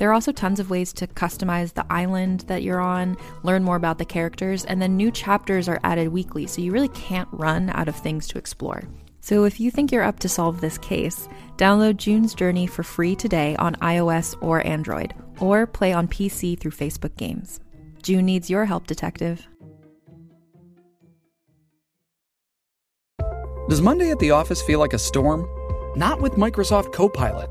There are also tons of ways to customize the island that you're on, learn more about the characters, and then new chapters are added weekly, so you really can't run out of things to explore. So if you think you're up to solve this case, download June's Journey for free today on iOS or Android, or play on PC through Facebook Games. June needs your help, detective. Does Monday at the office feel like a storm? Not with Microsoft Copilot.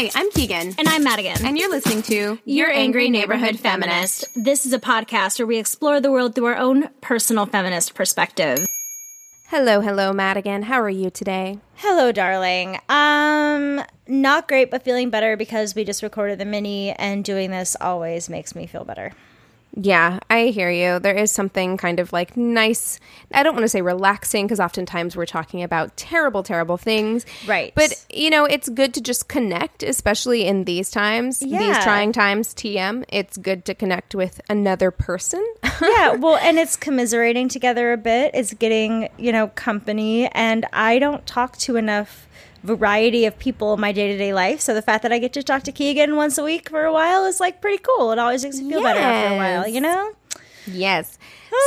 Hi, I'm Keegan. And I'm Madigan. And you're listening to Your Angry Neighborhood Feminist. This is a podcast where we explore the world through our own personal feminist perspective. Hello, hello, Madigan. How are you today? Hello, darling. Um, not great, but feeling better because we just recorded the mini, and doing this always makes me feel better. Yeah, I hear you. There is something kind of like nice. I don't want to say relaxing because oftentimes we're talking about terrible, terrible things. Right. But, you know, it's good to just connect, especially in these times, these trying times, TM. It's good to connect with another person. yeah, well, and it's commiserating together a bit. It's getting, you know, company, and I don't talk to enough variety of people in my day to day life. So the fact that I get to talk to Keegan once a week for a while is like pretty cool. It always makes me feel better after a while, you know? Yes.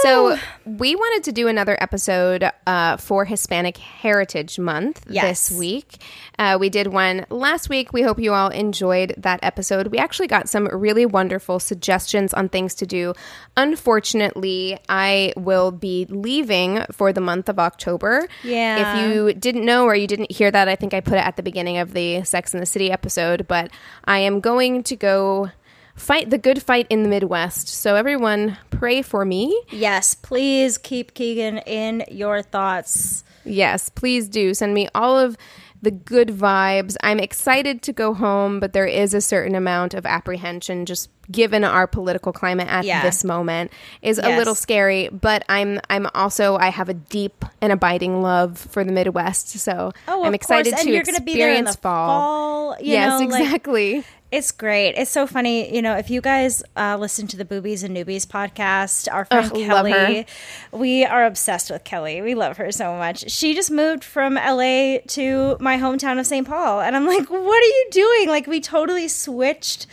So we wanted to do another episode uh, for Hispanic Heritage Month Yes. this week. Uh, we did one last week. We hope you all enjoyed that episode. We actually got some really wonderful suggestions on things to do. Unfortunately, I will be leaving for the month of October. Yeah. If you didn't know or you didn't hear that, I think I put it at the beginning of the Sex and the City episode, but I am going to go fight the good fight in the Midwest. So everyone pray for me. Yes, please keep Keegan in your thoughts. Yes, please do send me all of the good vibes. I'm excited to go home, but there is a certain amount of apprehension just given our political climate at Yeah. this moment is a little scary, but I'm I'm also I have a deep and abiding love for the Midwest. So Oh, I'm excited course. to and you're gonna be there in experience the fall. fall. you yes, know, like- exactly. It's great. It's so funny. You know, if you guys uh, listen to the Boobies and Newbies podcast, our friend Kelly, we are obsessed with Kelly. We love her so much. She just moved from LA to my hometown of St. Paul. And I'm like, what are you doing? Like, we totally switched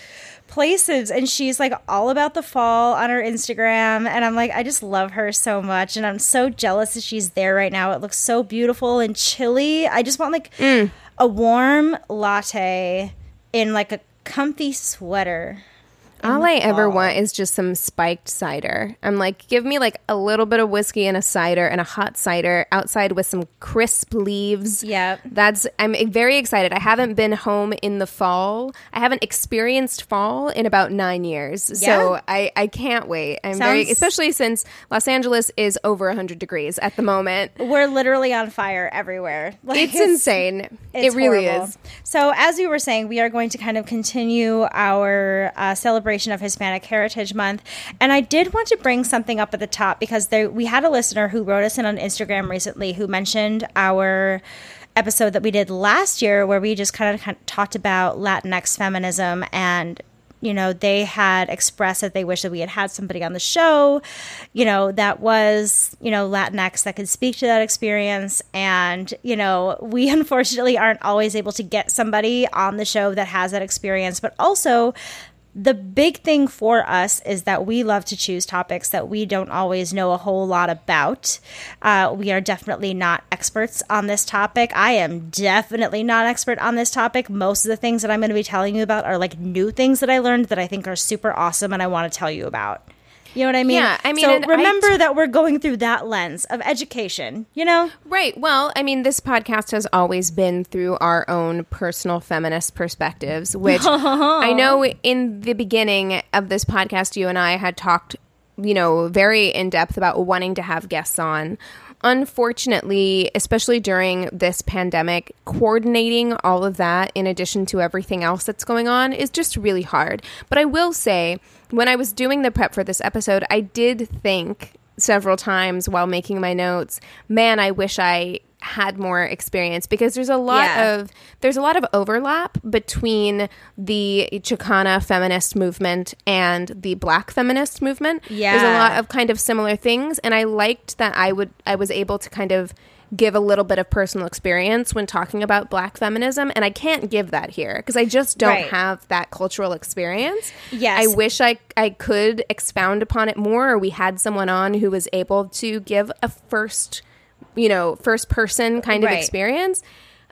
places and she's like all about the fall on her Instagram and I'm like I just love her so much and I'm so jealous that she's there right now. It looks so beautiful and chilly. I just want like Mm. a warm latte in like a comfy sweater. All I ever want is just some spiked cider. I'm like, give me like a little bit of whiskey and a cider and a hot cider outside with some crisp leaves. Yeah. That's I'm very excited. I haven't been home in the fall. I haven't experienced fall in about nine years. So I, I can't wait. I'm very especially since Los Angeles is over 100 degrees at the moment. We're literally on fire everywhere. Like, It's insane. It's it really horrible. is. So, as we were saying, we are going to kind of continue our uh, celebration of Hispanic Heritage Month, and I did want to bring something up at the top because there we had a listener who wrote us in on Instagram recently who mentioned our episode that we did last year where we just kind of, kind of talked about Latinx feminism and you know they had expressed that they wish that we had had somebody on the show you know that was you know latinx that could speak to that experience. And you know we unfortunately aren't always able to get somebody on the show that has that experience but also the big thing for us is that we love to choose topics that we don't always know a whole lot about. Uh, we are definitely not experts on this topic. I am definitely not expert on this topic. Most of the things that I'm going to be telling you about are like new things that I learned that I think are super awesome and I want to tell you about. You know what I mean? Yeah, I mean, so remember t- that we're going through that lens of education. You know, Right. Well, I mean, this podcast has always been through our own personal feminist perspectives, which I know in the beginning of this podcast, you and I had talked, you know, very in depth about wanting to have guests on. Unfortunately, especially during this pandemic, coordinating all of that in addition to everything else that's going on is just really hard. But I will say, when I was doing the prep for this episode, I did think several times while making my notes, man, I wish I had more experience because there's a lot Yeah. of there's a lot of overlap between the Chicana feminist movement and the black feminist movement. Yeah, There's a lot of kind of similar things and I liked that I would I was able to kind of give a little bit of personal experience when talking about black feminism and I can't give that here because I just don't Right. have that cultural experience. Yes. I wish I I could expound upon it more or we had someone on who was able to give a first you know, first person kind of Right. experience.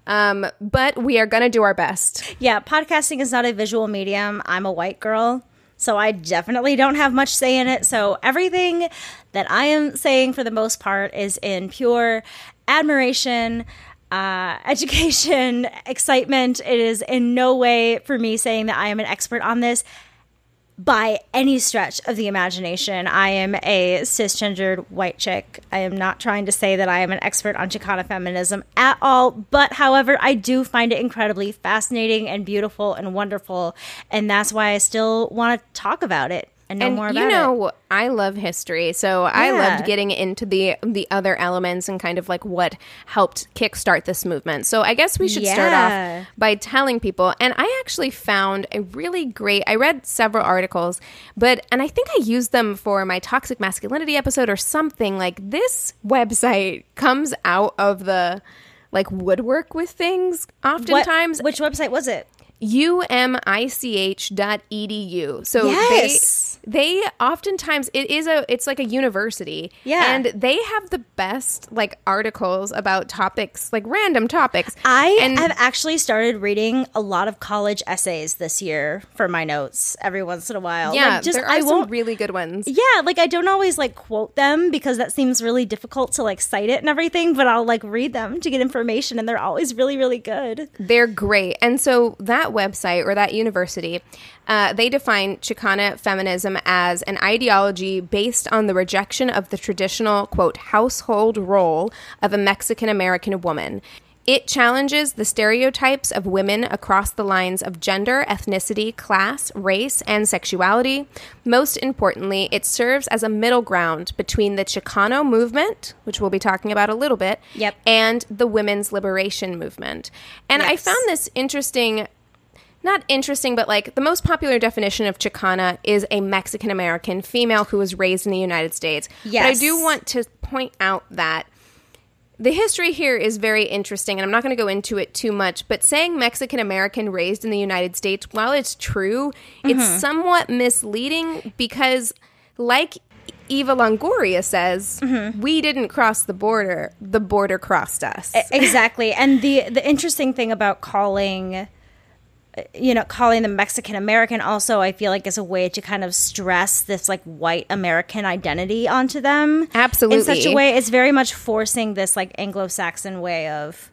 Um, but we are going to do our best. yeah, podcasting is not a visual medium. I'm a white girl, so I definitely don't have much say in it. So everything that I am saying for the most part is in pure admiration, uh, education, excitement. It is in no way for me saying that I am an expert on this by any stretch of the imagination. I am a cisgendered white chick. I am not trying to say that I am an expert on Chicana feminism at all, but however, I do find it incredibly fascinating and beautiful and wonderful, and that's why I still want to talk about it and know and more about you it. know, I love history, so I loved getting into the the other elements and kind of like what helped kickstart this movement. So I guess we should start off by telling people. And I actually found a really great. I read several articles, but and I think I used them for my toxic masculinity episode or something. Like this website comes out of the like woodwork with things What- oftentimes which website was it? umich.edu. So Yes. they they oftentimes it is a it's like a university. Yeah. And they have the best like articles about topics, like random topics. I and have actually started reading a lot of college essays this year for my notes every once in a while. yeah, Like, just there are I some won't really good ones. Yeah, like I don't always like quote them because that seems really difficult to like cite it and everything, but I'll like read them to get information and they're always really, really good. They're great. And so that website or that university, uh, they define Chicana feminism as an ideology based on the rejection of the traditional, quote, household role of a Mexican American woman. It challenges the stereotypes of women across the lines of gender, ethnicity, class, race, and sexuality. Most importantly, it serves as a middle ground between the Chicano movement, which we'll be talking about a little bit, Yep. and the women's liberation movement. And I found this interesting not interesting, but like the most popular definition of Chicana is a Mexican American female who was raised in the United States. But I do want to point out that the history here is very interesting, and I'm not going to go into it too much, but saying Mexican American raised in the United States, while it's true, it's mm-hmm. somewhat misleading because, like Eva Longoria says, mm-hmm. we didn't cross the border, the border crossed us. exactly. And the the interesting thing about calling you know, calling them Mexican American also I feel like is a way to kind of stress this like white American identity onto them. Absolutely. In such a way it's very much forcing this like Anglo-Saxon way of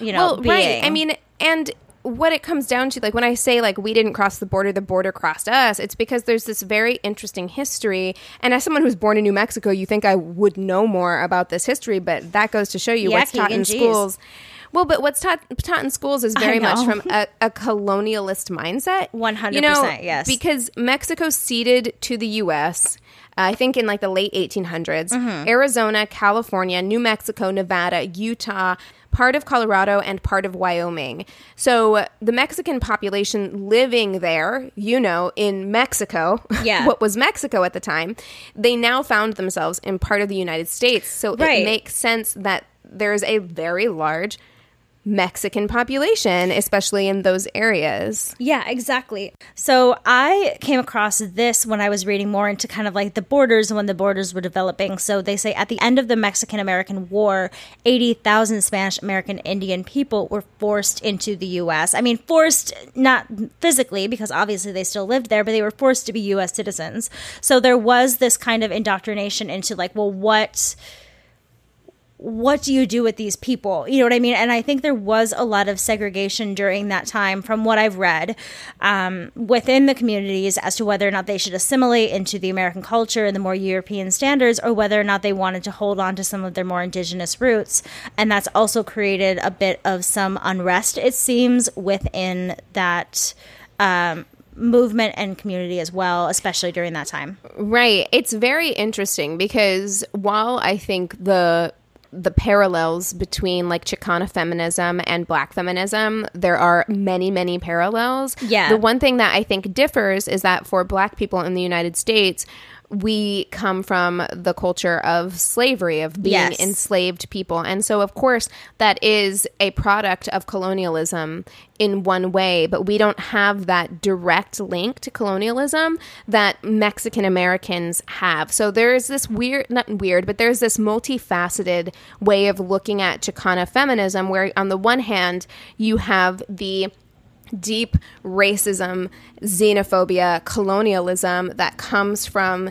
you know, well, being. right. I mean, and what it comes down to, like when I say like we didn't cross the border, the border crossed us. It's because there's this very interesting history. And as someone who's born in New Mexico, you think I would know more about this history, but that goes to show you what's taught in geez. schools. Well, but what's taught taught in schools is very much from a, a colonialist mindset. 100%, You know, yes. Because Mexico ceded to the U.S. I think in like the late 1800s, Mm-hmm. Arizona, California, New Mexico, Nevada, Utah, part of Colorado, and part of Wyoming. So the Mexican population living there, you know, in Mexico, Yeah. what was Mexico at the time, they now found themselves in part of the United States. So Right. it makes sense that there's a very large Mexican population, especially in those areas. Yeah, exactly. So I came across this when I was reading more into kind of like the borders when the borders were developing. So they say at the end of the Mexican American War, 80,000 Spanish American Indian people were forced into the U.S. I mean, forced not physically because obviously they still lived there, but they were forced to be U.S. citizens. So there was this kind of indoctrination into like, well, what what do you do with these people? You know what I mean? And I think there was a lot of segregation during that time, from what I've read, um, within the communities as to whether or not they should assimilate into the American culture and the more European standards, or whether or not they wanted to hold on to some of their more indigenous roots. And that's also created a bit of some unrest, it seems, within that. Um, movement and community as well, especially during that time. Right. It's very interesting because while I think the the parallels between like Chicana feminism and black feminism, there are many, many parallels. Yeah. The one thing that I think differs is that for black people in the United States, we come from the culture of slavery, of being Yes. enslaved people. And so, of course, that is a product of colonialism in one way, but we don't have that direct link to colonialism that Mexican Americans have. So, there's this weird, not weird, but there's this multifaceted way of looking at Chicana feminism where, on the one hand, you have the deep racism, xenophobia, colonialism that comes from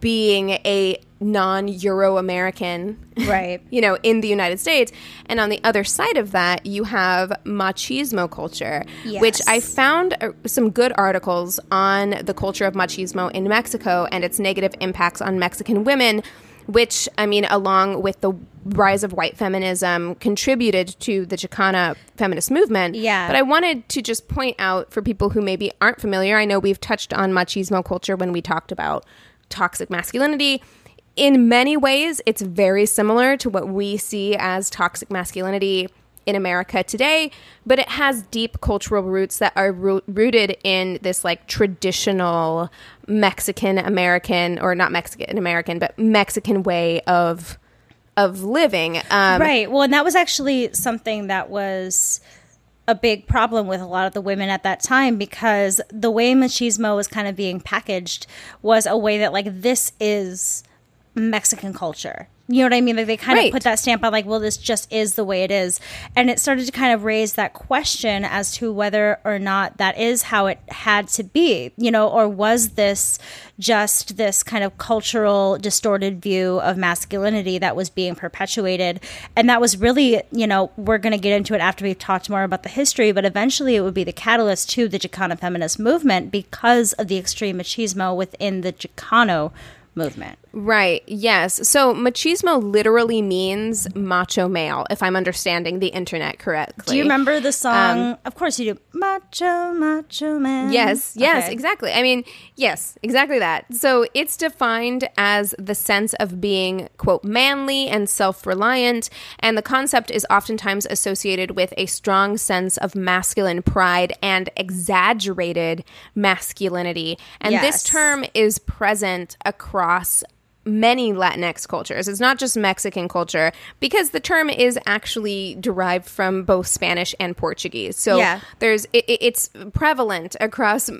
being a non Euro American, Right. you know, in the United States. And on the other side of that, you have machismo culture, which I found uh, some good articles on the culture of machismo in Mexico and its negative impacts on Mexican women. Which, I mean, along with the rise of white feminism, contributed to the Chicana feminist movement. Yeah. But I wanted to just point out for people who maybe aren't familiar, I know we've touched on machismo culture when we talked about toxic masculinity. In many ways, it's very similar to what we see as toxic masculinity in America today, but it has deep cultural roots that are roo- rooted in this like traditional Mexican American or not Mexican American, but Mexican way of of living. Um, right. Well, and that was actually something that was a big problem with a lot of the women at that time because the way machismo was kind of being packaged was a way that like this is Mexican culture. You know what I mean? Like they kind Right. of put that stamp on like, well, this just is the way it is. And it started to kind of raise that question as to whether or not that is how it had to be, you know, or was this just this kind of cultural distorted view of masculinity that was being perpetuated? And that was really, you know, we're going to get into it after we've talked more about the history, but eventually it would be the catalyst to the Chicano feminist movement because of the extreme machismo within the Chicano movement. Right. Yes. So machismo literally means macho male, if I'm understanding the internet correctly. Do you remember the um, song? of course you do. Macho, macho man. Yes, yes, Okay. exactly. I mean, yes, exactly that. So it's defined as the sense of being, quote, manly and self reliant. And the concept is oftentimes associated with a strong sense of masculine pride and exaggerated masculinity. And Yes. this term is present across many Latinx cultures. It's not just Mexican culture because the term is actually derived from both Spanish and Portuguese. So Yeah. there's it, it- it's prevalent across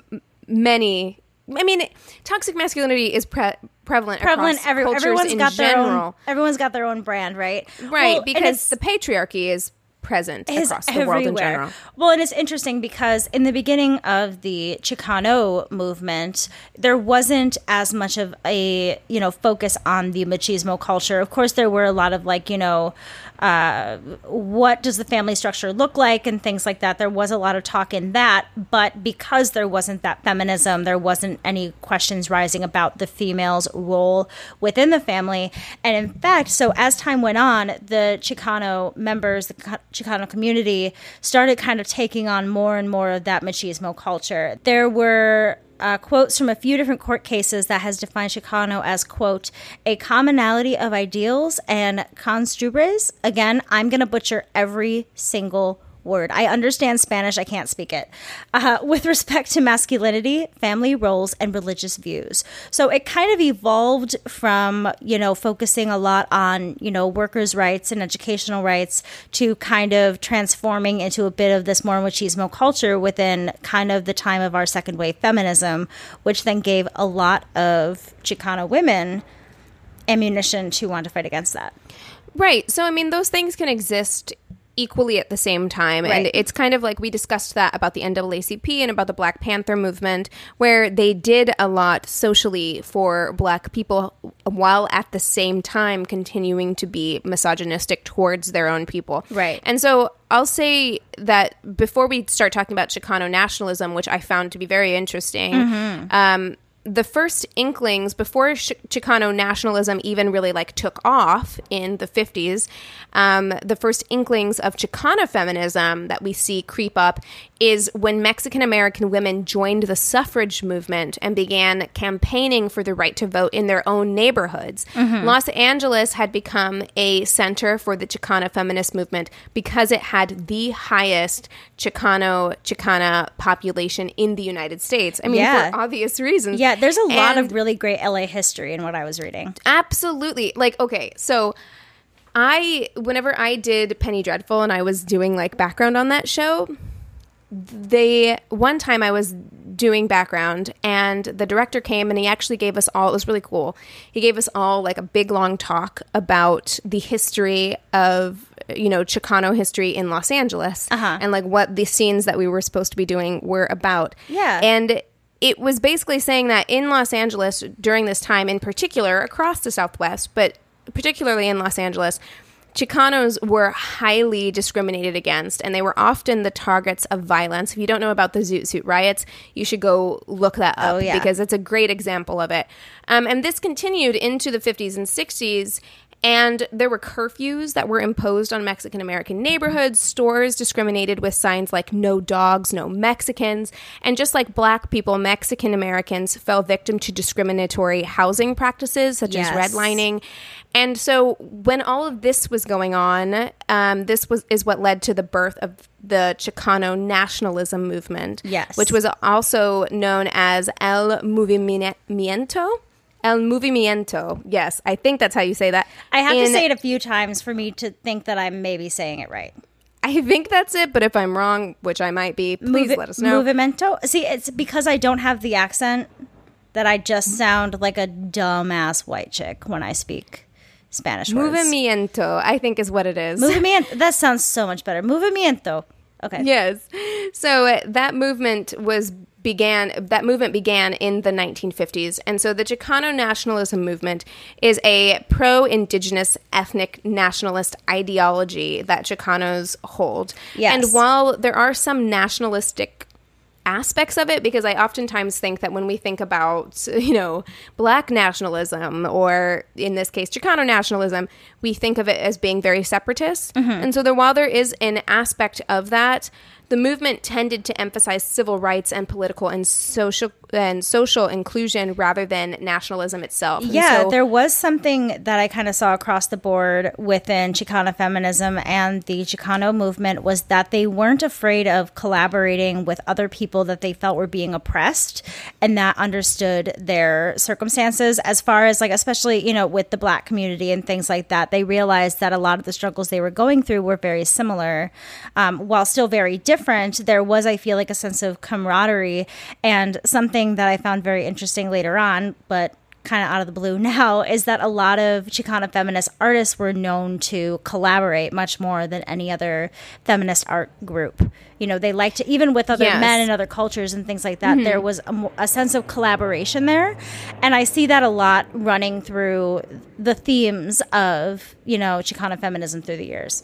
many. I mean, toxic masculinity is pre- prevalent Prevalent. across Every, cultures everyone's in got their general, own. Everyone's got their own brand, right? right? Well, because the patriarchy is present is across the world in general. Well, and it's interesting because in the beginning of the Chicano movement, there wasn't as much of a you know focus on the machismo culture. Of course, there were a lot of like you know. Uh, what does the family structure look like and things like that there was a lot of talk in that but because there wasn't that feminism there wasn't any questions rising about the female's role within the family and in fact so as time went on the chicano members the chicano community started kind of taking on more and more of that machismo culture there were uh, quotes from a few different court cases that has defined Chicano as, quote, a commonality of ideals and construbres. Again, I'm going to butcher every single word. I understand Spanish, I can't speak it. Uh, with respect to masculinity, family roles, and religious views. So it kind of evolved from, you know, focusing a lot on, you know, workers' rights and educational rights to kind of transforming into a bit of this more machismo culture within kind of the time of our second wave feminism, which then gave a lot of Chicana women ammunition to want to fight against that. Right. So, I mean, those things can exist equally at the same time. Right. And it's kind of like we discussed that about the NAACP and about the Black Panther movement, where they did a lot socially for Black people while at the same time continuing to be misogynistic towards their own people. Right. And so I'll say that before we start talking about Chicano nationalism, which I found to be very interesting, um, the first inklings before Ch- Chicano nationalism even really like took off in the 50s, um, the first inklings of Chicana feminism that we see creep up is when Mexican American women joined the suffrage movement and began campaigning for the right to vote in their own neighborhoods. Mm-hmm. Los Angeles had become a center for the Chicana feminist movement because it had the highest Chicano Chicana population in the United States. I mean, Yeah. for obvious reasons. Yeah, there's a lot And- of really great LA history in what I was reading. Absolutely. Like, okay, so I, whenever I did Penny Dreadful and I was doing like background on that show, they, one time I was doing background and the director came and he actually gave us all, it was really cool. He gave us all like a big long talk about the history of, you know, Chicano history in Los Angeles Uh-huh. and like what the scenes that we were supposed to be doing were about. Yeah. And it was basically saying that in Los Angeles during this time, in particular, across the Southwest, but particularly in Los Angeles, Chicanos were highly discriminated against, and they were often the targets of violence. If you don't know about the Zoot Suit riots, you should go look that up Oh, yeah. because it's a great example of it. Um, and this continued into the 50s and 60s. And there were curfews that were imposed on Mexican American neighborhoods. Stores discriminated with signs like no dogs, no Mexicans. And just like black people, Mexican Americans fell victim to discriminatory housing practices such Yes. as redlining. And so when all of this was going on, um, this was is what led to the birth of the Chicano nationalism movement. Yes. Which was also known as El Movimiento. El Movimiento. Yes, I think that's how you say that. I have to say it a few times for me to think that I'm maybe saying it right. I think that's it, but if I'm wrong, which I might be, please Movi- let us know. Movimento. See, it's because I don't have the accent that I just sound like a dumbass white chick when I speak Spanish words. Movimiento, I think is what it is. Movimiento. That sounds so much better. Movimiento. Okay. yes. So uh, that movement was began that movement began in the 1950s and so the Chicano nationalism movement is a pro-indigenous ethnic nationalist ideology that Chicanos hold. Yes. And while there are some nationalistic aspects of it because I oftentimes think that when we think about, you know, black nationalism or in this case Chicano nationalism, we think of it as being very separatist. Mm-hmm. And so there while there is an aspect of that, the movement tended to emphasize civil rights and political and social and social inclusion rather than nationalism itself. And Yeah, so- there was something that I kind of saw across the board within Chicano feminism and the Chicano movement was that they weren't afraid of collaborating with other people that they felt were being oppressed and that understood their circumstances as far as like especially, you know, with the black community and things like that. They realized that a lot of the struggles they were going through were very similar. Um, while still very different, there was I feel like a sense of camaraderie and something that I found very interesting later on, but kind of out of the blue now is that a lot of Chicana feminist artists were known to collaborate much more than any other feminist art group. You know, they like to, even with other Yes. men and other cultures and things like that, mm-hmm. there was a, a sense of collaboration there. And I see that a lot running through the themes of, you know, Chicana feminism through the years.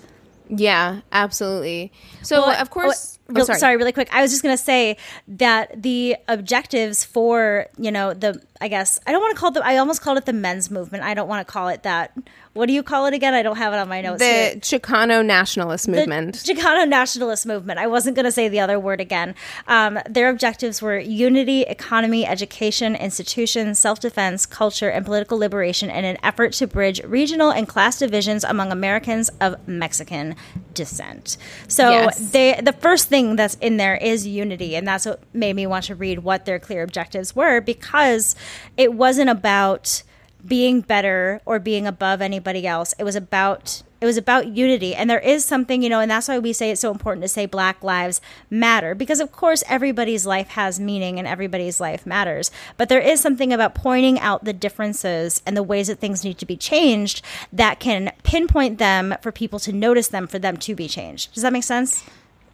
Yeah, absolutely. So Well, of course, oh, real- sorry. sorry. really quick. I was just going to say that the objectives for, you know, the, I guess, I don't want to call it, I almost called it the men's movement. I don't want to call it that. What do you call it again? I don't have it on my notes. the here. Chicano nationalist The movement. Chicano nationalist movement. I wasn't going to say the other word again. Um, their objectives were unity, economy, education, institutions, self defense, culture, and political liberation in an effort to bridge regional and class divisions among Americans of Mexican descent. So Yes. they the first thing that's in there is unity, and that's what made me want to read what their clear objectives were because it wasn't about being better or being above anybody else. It was about it was about unity. And there is something, you know, and that's why we say it's so important to say Black Lives Matter because, of course, everybody's life has meaning and everybody's life matters. But there is something about pointing out the differences and the ways that things need to be changed that can pinpoint them for people to notice them, for them to be changed. Does that make sense?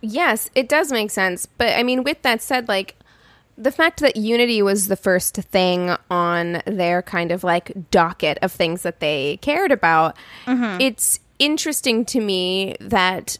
Yes, it does make sense. But I mean, with that said, like the fact that unity was the first thing on their kind of like docket of things that they cared about, mm-hmm. it's interesting to me that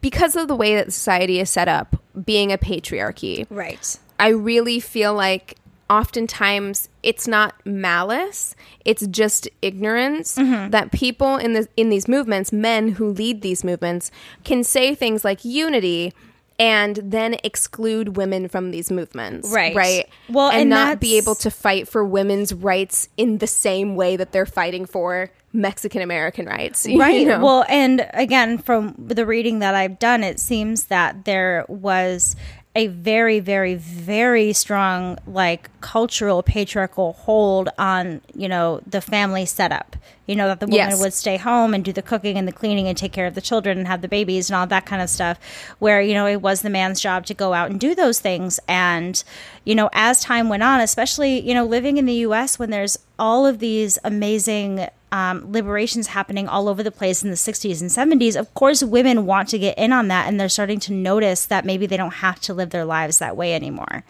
because of the way that society is set up, being a patriarchy, Right. I really feel like oftentimes it's not malice it's just ignorance mm-hmm. that people in the in these movements men who lead these movements can say things like unity and then exclude women from these movements Right. right Well, and, and not be able to fight for women's rights in the same way that they're fighting for mexican american rights you right know? well and again from the reading that i've done it seems that there was a very very very strong like cultural patriarchal hold on you know the family setup you know that the woman Yes. would stay home and do the cooking and the cleaning and take care of the children and have the babies and all that kind of stuff where you know it was the man's job to go out and do those things and you know as time went on especially you know living in the US when there's all of these amazing um, liberations happening all over the place in the 60s and 70s of course women want to get in on that and they're starting to notice that maybe they don't have to live their lives that way anymore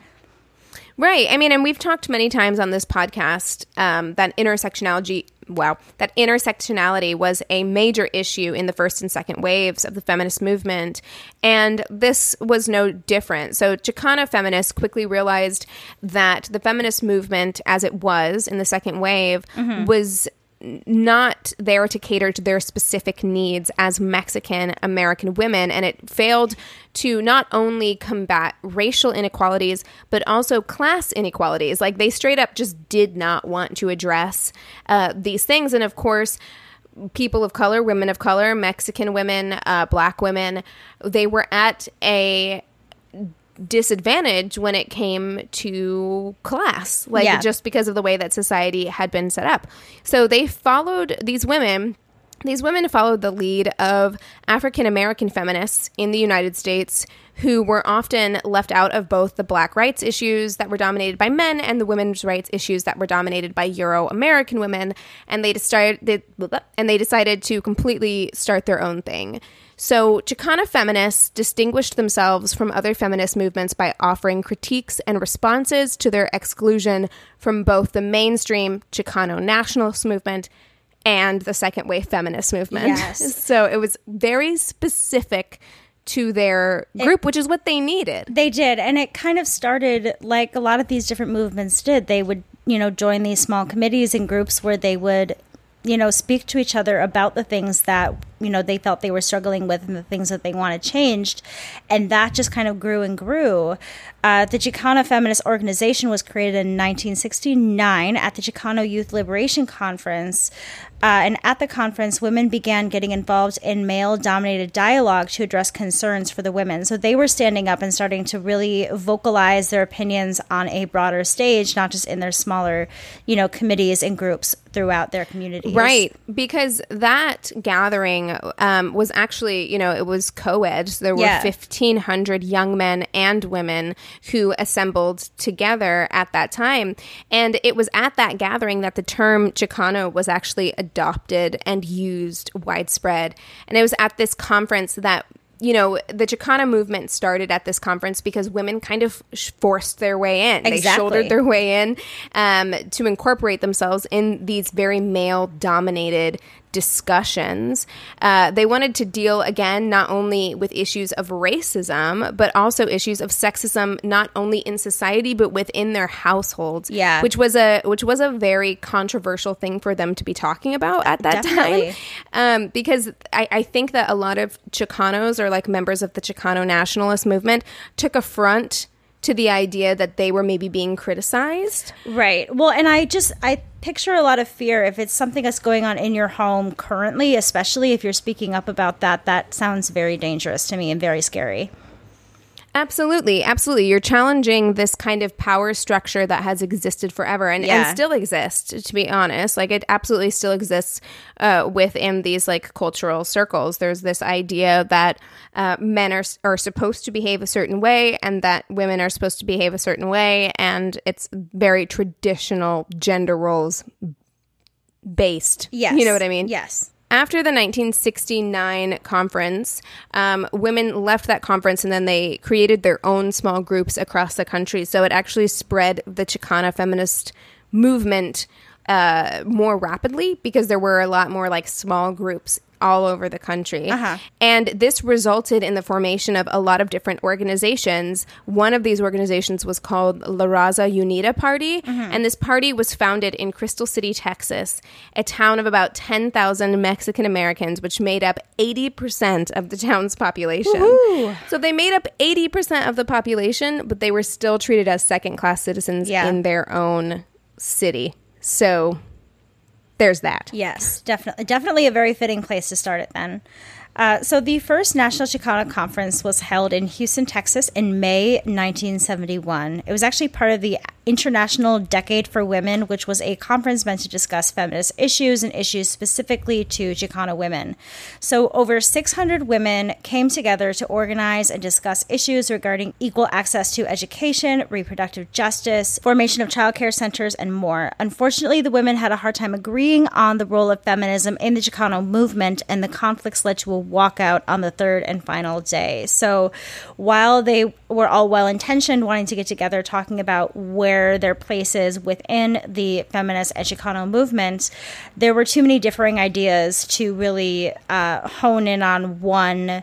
Right. I mean, and we've talked many times on this podcast um, that intersectionality, wow, that intersectionality was a major issue in the first and second waves of the feminist movement. And this was no different. So, Chicana feminists quickly realized that the feminist movement, as it was in the second wave, was not there to cater to their specific needs as Mexican American women. And it failed to not only combat racial inequalities, but also class inequalities. Like they straight up just did not want to address uh, these things. And of course, people of color, women of color, Mexican women, uh, black women, they were at a disadvantage when it came to class, like Yeah. just because of the way that society had been set up. So they followed these women. These women followed the lead of African American feminists in the United States who were often left out of both the black rights issues that were dominated by men and the women's rights issues that were dominated by Euro American women. And they decided, and they decided to completely start their own thing. So, Chicana feminists distinguished themselves from other feminist movements by offering critiques and responses to their exclusion from both the mainstream Chicano nationalist movement and the second wave feminist movement. Yes. so, it was very specific to their group, which is what they needed. They did, and it kind of started like a lot of these different movements did. They would, you know, join these small committees and groups where they would, you know, speak to each other about the things that you know they felt they were struggling with and the things that they wanted changed, and that just kind of grew and grew. Uh, the Chicana Feminist Organization was created in 1969 at the Chicano Youth Liberation Conference. Uh, and at the conference, women began getting involved in male dominated dialogue to address concerns for the women. So they were standing up and starting to really vocalize their opinions on a broader stage, not just in their smaller, you know, committees and groups throughout their communities. Right, because that gathering um, was actually, you know, it was co-ed. So There were Yeah. 1,500 young men and women who assembled together at that time. And it was at that gathering that the term Chicano was actually adopted and used widespread. And it was at this conference that you know, the Chicana movement started at this conference because women kind of forced their way in. They shouldered their way in um, to incorporate themselves in these very male dominated discussions. Uh, they wanted to deal again not only with issues of racism, but also issues of sexism, not only in society but within their households. Yeah. which was a which was a very controversial thing for them to be talking about at that Definitely. time um, because I, I think that a lot of Chicanos or like members of the Chicano nationalist movement took affront to the idea that they were maybe being criticized. Right. Well, and I just I picture a lot of fear if it's something that's going on in your home currently, especially if you're speaking up about that. That sounds very dangerous to me and very scary. Absolutely, absolutely. You're challenging this kind of power structure that has existed forever and, Yeah. and still exists, to be honest. Like it absolutely still exists uh, within these like cultural circles. There's this idea that uh, men are, are supposed to behave a certain way and that women are supposed to behave a certain way. And it's very traditional gender roles based. Yes. You know what I mean? Yes. After the 1969 conference, um, women left that conference and then they created their own small groups across the country. So it actually spread the Chicana feminist movement uh, more rapidly because there were a lot more like small groups all over the country. Uh-huh. And this resulted in the formation of a lot of different organizations. One of these organizations was called La Raza Unida Party. And this party was founded in Crystal City, Texas, a town of about 10,000 Mexican Americans, which made up 80% of the town's population. So they made up 80% of the population, but they were still treated as second class citizens Yeah. in their own city. So there's that. Yes, definitely. Definitely a very fitting place to start it then. Uh, so, the first National Chicana Conference was held in Houston, Texas in May 1971. It was actually part of the International Decade for Women, which was a conference meant to discuss feminist issues and issues specifically to Chicana women. So, over 600 women came together to organize and discuss issues regarding equal access to education, reproductive justice, formation of childcare centers, and more. Unfortunately, the women had a hard time agreeing on the role of feminism in the Chicano movement, and the conflicts led to a walkout on the third and final day. So, while they were all well intentioned, wanting to get together, talking about where their place is within the feminist and Chicano movement, there were too many differing ideas to really uh, hone in on one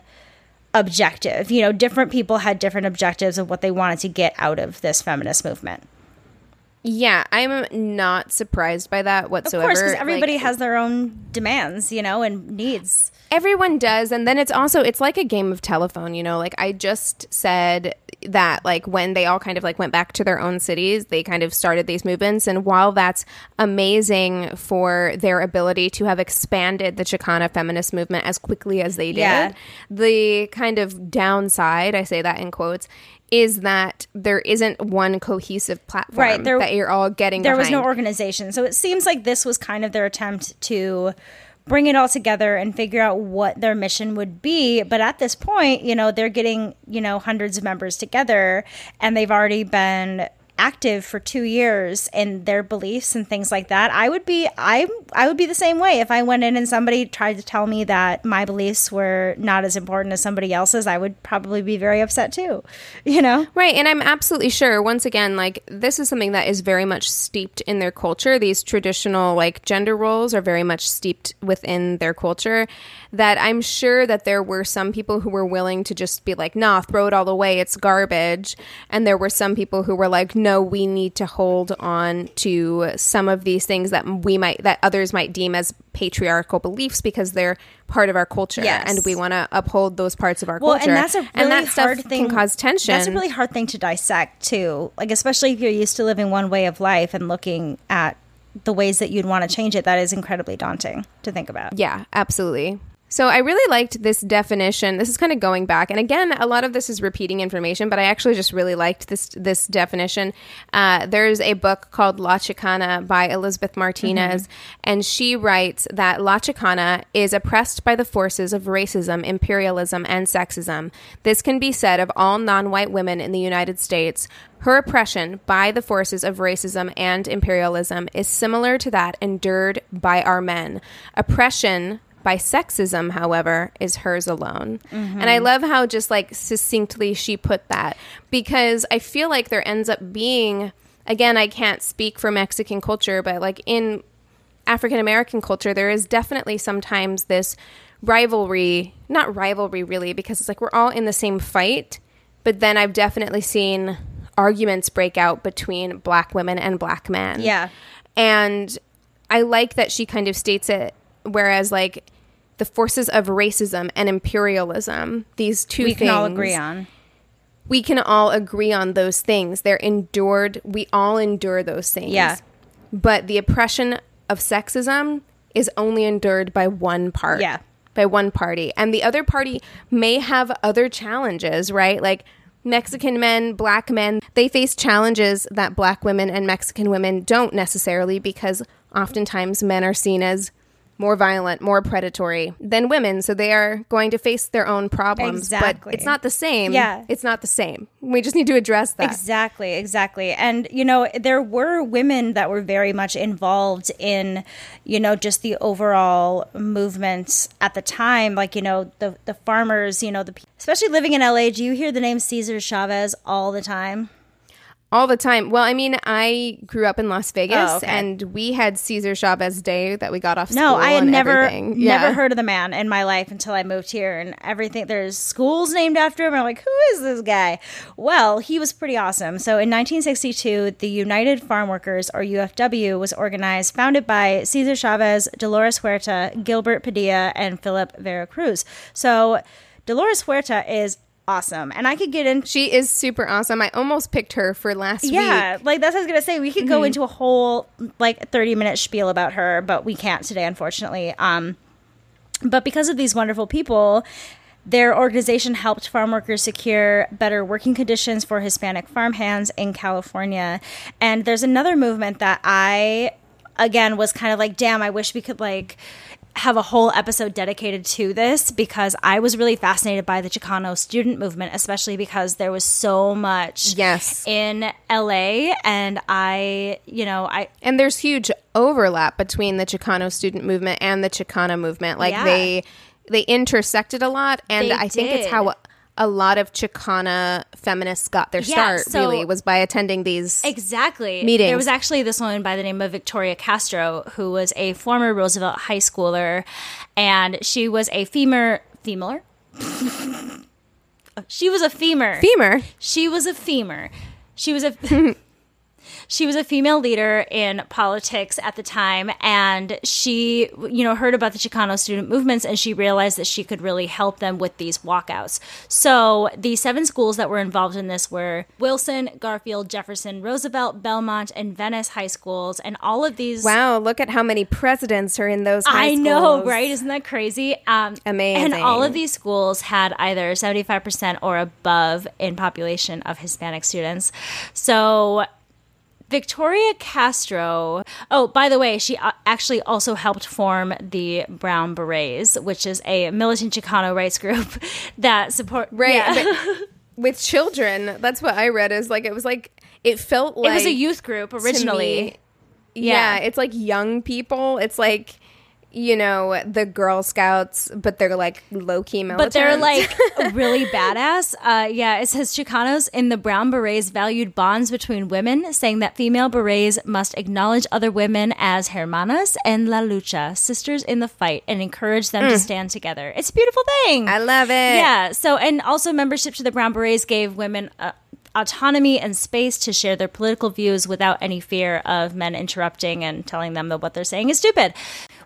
objective. You know, different people had different objectives of what they wanted to get out of this feminist movement. Yeah, I'm not surprised by that Of whatsoever. course, because everybody Like, has their own demands, you know, and needs. Everyone does and then it's also it's like a game of telephone you know like i just said that like when they all kind of like went back to their own cities they kind of started these movements and while that's amazing for their ability to have expanded the chicana feminist movement as quickly as they did Yeah. the kind of downside i say that in quotes is that there isn't one cohesive platform Right, there- that you're all getting there was no organization. So it seems like this was kind of their attempt to bring it all together and figure out what their mission would be. But at this point, you know, they're getting, you know, hundreds of members together and they've already been active for 2 years in their beliefs and things like that. I would be I I would be the same way if I went in and somebody tried to tell me that my beliefs were not as important as somebody else's, I would probably be very upset too. You know? Right. And I'm absolutely sure, once again, like this is something that is very much steeped in their culture. These traditional, like, gender roles are very much steeped within their culture. That I'm sure that there were some people who were willing to just be like, nah, throw it all away. It's garbage. And there were some people who were like, no, we need to hold on to some of these things that we might, that others might deem as patriarchal beliefs because they're part of our culture. Yes. And we want to uphold those parts of our Well, culture. and that's a really and that stuff hard thing. can cause tension. That's a really hard thing to dissect too. Like especially if you're used to living one way of life and looking at the ways that you'd want to change it. That is incredibly daunting to think about. Yeah, absolutely. So I really liked this definition. This is kind of going back, and again, a lot of this is repeating information, but I actually just really liked this this definition. Uh, there's a book called La Chicana by Elizabeth Martinez, and she writes that La Chicana is oppressed by the forces of racism, imperialism, and sexism. This can be said of all non-white women in the United States. Her oppression by the forces of racism and imperialism is similar to that endured by our men. Oppression by sexism, however, is hers alone. And I mm-hmm. love how just like succinctly she put that because I feel like there ends up being, again, I can't speak for Mexican culture, but like in African American culture, there is definitely sometimes this rivalry, not rivalry really, because it's like we're all in the same fight. But then I've definitely seen arguments break out between black women and black men. Yeah. And I like that she kind of states it, whereas like the forces of racism and imperialism, these two We things can all agree on. we can all agree on those things. They're endured. We all endure those things. Yeah. But the oppression of sexism is only endured by one part. Yeah. By one party. And the other party may have other challenges, right? Like Mexican men, black men, they face challenges that black women and Mexican women don't necessarily because oftentimes men are seen as more violent, more predatory than women. So they are going to face their own problems. Exactly. But it's not the same. Yeah. It's not the same. We just need to address that. Exactly, exactly. And, you know, there were women that were very much involved in, you know, just the overall movement at the time. Like, you know, the, the farmers, you know, the especially living in LA, do you hear the name Cesar Chavez all the time? All the time. Well, I mean, I grew up in Las oh, Vegas Oh, okay. and we had Cesar Chavez Day that we got off No, I had never everything. Yeah. never heard of the man in my life until I moved here and everything there's schools named after him. I'm like, who is this guy? Well, he was pretty awesome. So in 1962, the United Farm Workers or UFW was organized, founded by Cesar Chavez, Dolores Huerta, Gilbert Padilla, and Philip Vera Cruz. So Dolores Huerta is awesome. And I could get in She is super awesome. I almost picked her for last week. yeah, week. like that's what I was gonna say. We could go into a whole like thirty minute spiel about her, but we can't today, unfortunately. Um, but because of these wonderful people, their organization helped farm workers secure better working conditions for Hispanic farm hands in California. And there's another movement that I, again, was kind of like, damn, I wish we could like have a whole episode dedicated to this because I was really fascinated by the Chicano student movement, especially because there was so much Yes. in LA and I, you know, I And there's huge overlap between the Chicano student movement and the Chicana movement. Like Yeah. they they intersected a lot and They I think it's how a, lot of Chicana feminists got their Yeah, start so- really was by attending these Exactly. meetings. There was actually this woman by the name of Victoria Castro, who was a former Roosevelt high schooler, and she was a femur femur. she was a femur. femur. She was a femur. She was a she was a female leader in politics at the time and she you know heard about the Chicano student movements and she realized that she could really help them with these walkouts. So the seven schools that were involved in this were Wilson, Garfield, Jefferson, Roosevelt, Belmont and Venice high schools and all of these Wow, look at how many presidents are in those high schools. I know, right? Isn't that crazy? Um, Amazing. And all of these schools had either 75% or above in population of Hispanic students. So Victoria Castro. Oh, by the way, she uh, actually also helped form the Brown Berets, which is a militant Chicano rights group that support. Right. Yeah. with children, that's what I read is like it was like it felt like it was a youth group originally. me- yeah. Yeah. it's like young people. It's like you know the Girl Scouts, but they're like low key militant. but they're like really badass. Uh, yeah, it says Chicanos in the Brown Berets valued bonds between women, saying that female berets must acknowledge other women as hermanas and la lucha, sisters in the fight, and encourage them to stand together. It's a beautiful thing. Mm. I love it. Yeah. So, and also membership to the Brown Berets gave women. Uh, Autonomy and space to share their political views without any fear of men interrupting and telling them that what they're saying is stupid.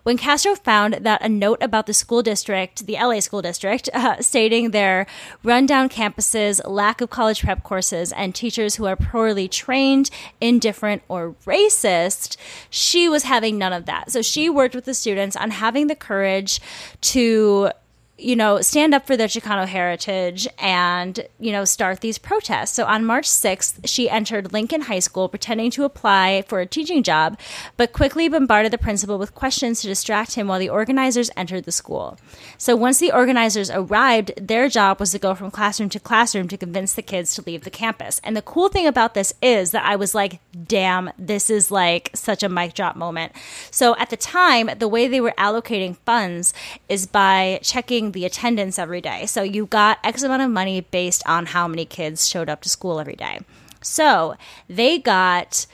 When Castro found that a note about the school district, the LA school district, uh, stating their rundown campuses, lack of college prep courses, and teachers who are poorly trained, indifferent, or racist, she was having none of that. So she worked with the students on having the courage to you know, stand up for their Chicano heritage and, you know, start these protests. So on March 6th, she entered Lincoln High School pretending to apply for a teaching job, but quickly bombarded the principal with questions to distract him while the organizers entered the school. So once the organizers arrived, their job was to go from classroom to classroom to convince the kids to leave the campus. And the cool thing about this is that I was like, damn, this is like such a mic drop moment. So at the time, the way they were allocating funds is by checking the attendance every day. So you got X amount of money based on how many kids showed up to school every day. So they got.